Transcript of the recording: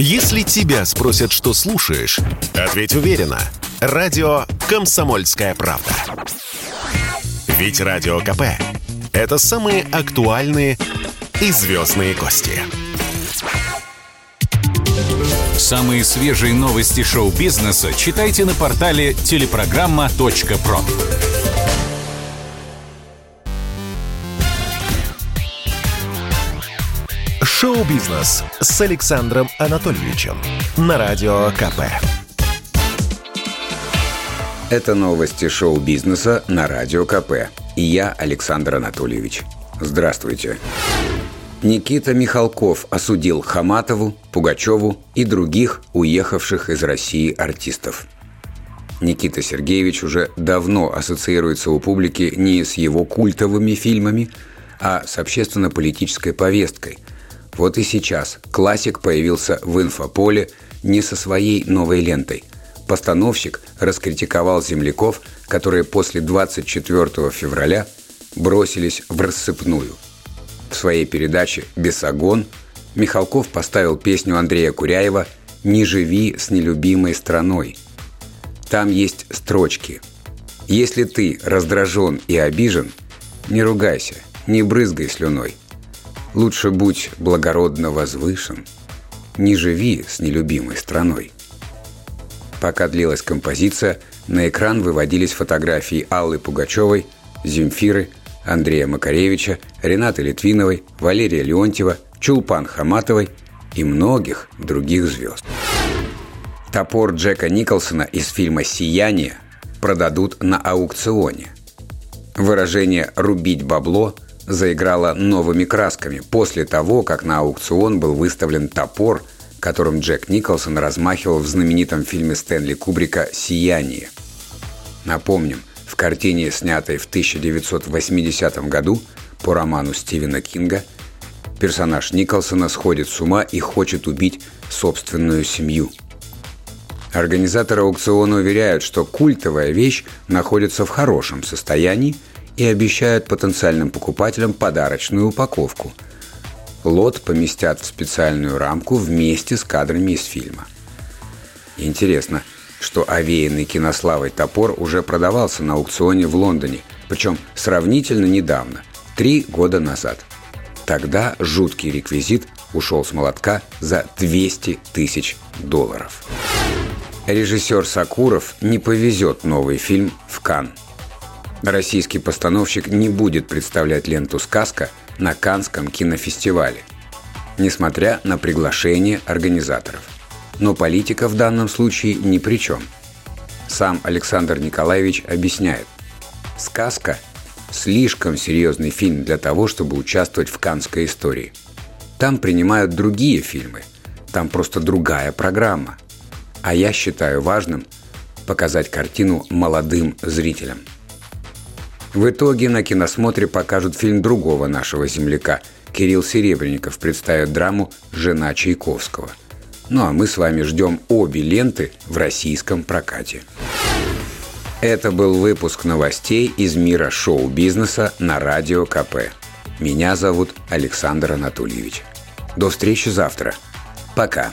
Если тебя спросят, что слушаешь, ответь уверенно. Радио «Комсомольская правда». Ведь Радио КП – это самые актуальные и звездные гости. Самые свежие новости шоу-бизнеса читайте на портале телепрограмма.про. Шоу-бизнес с Александром Анатольевичем на Радио КП. Это новости шоу-бизнеса на Радио КП. И я, Александр Анатольевич. Здравствуйте. Никита Михалков осудил Хаматову, Пугачеву и других уехавших из России артистов. Никита Сергеевич уже давно ассоциируется у публики не с его культовыми фильмами, а с общественно-политической повесткой – вот и сейчас классик появился в инфополе не со своей новой лентой. Постановщик раскритиковал земляков, которые после 24 февраля бросились в рассыпную. В своей передаче «Бесогон» Михалков поставил песню Андрея Куряева «Не живи с нелюбимой страной». Там есть строчки. «Если ты раздражен и обижен, не ругайся, не брызгай слюной – Лучше будь благородно возвышен, не живи с нелюбимой страной. Пока длилась композиция, на экран выводились фотографии Аллы Пугачевой, Земфиры, Андрея Макаревича, Ренаты Литвиновой, Валерия Леонтьева, Чулпан Хаматовой и многих других звезд. Топор Джека Николсона из фильма «Сияние» продадут на аукционе. Выражение «рубить бабло» – заиграла новыми красками после того, как на аукцион был выставлен топор, которым Джек Николсон размахивал в знаменитом фильме Стэнли Кубрика «Сияние». Напомним, в картине, снятой в 1980 году по роману Стивена Кинга, персонаж Николсона сходит с ума и хочет убить собственную семью. Организаторы аукциона уверяют, что культовая вещь находится в хорошем состоянии и обещают потенциальным покупателям подарочную упаковку. Лот поместят в специальную рамку вместе с кадрами из фильма. Интересно, что овеянный кинославой топор уже продавался на аукционе в Лондоне, причем сравнительно недавно, три года назад. Тогда жуткий реквизит ушел с молотка за 200 тысяч долларов. Режиссер Сакуров не повезет новый фильм в Канн. Российский постановщик не будет представлять ленту «Сказка» на Канском кинофестивале, несмотря на приглашение организаторов. Но политика в данном случае ни при чем. Сам Александр Николаевич объясняет. «Сказка» – слишком серьезный фильм для того, чтобы участвовать в канской истории. Там принимают другие фильмы, там просто другая программа. А я считаю важным показать картину молодым зрителям – в итоге на киносмотре покажут фильм другого нашего земляка. Кирилл Серебренников представит драму «Жена Чайковского». Ну а мы с вами ждем обе ленты в российском прокате. Это был выпуск новостей из мира шоу-бизнеса на Радио КП. Меня зовут Александр Анатольевич. До встречи завтра. Пока.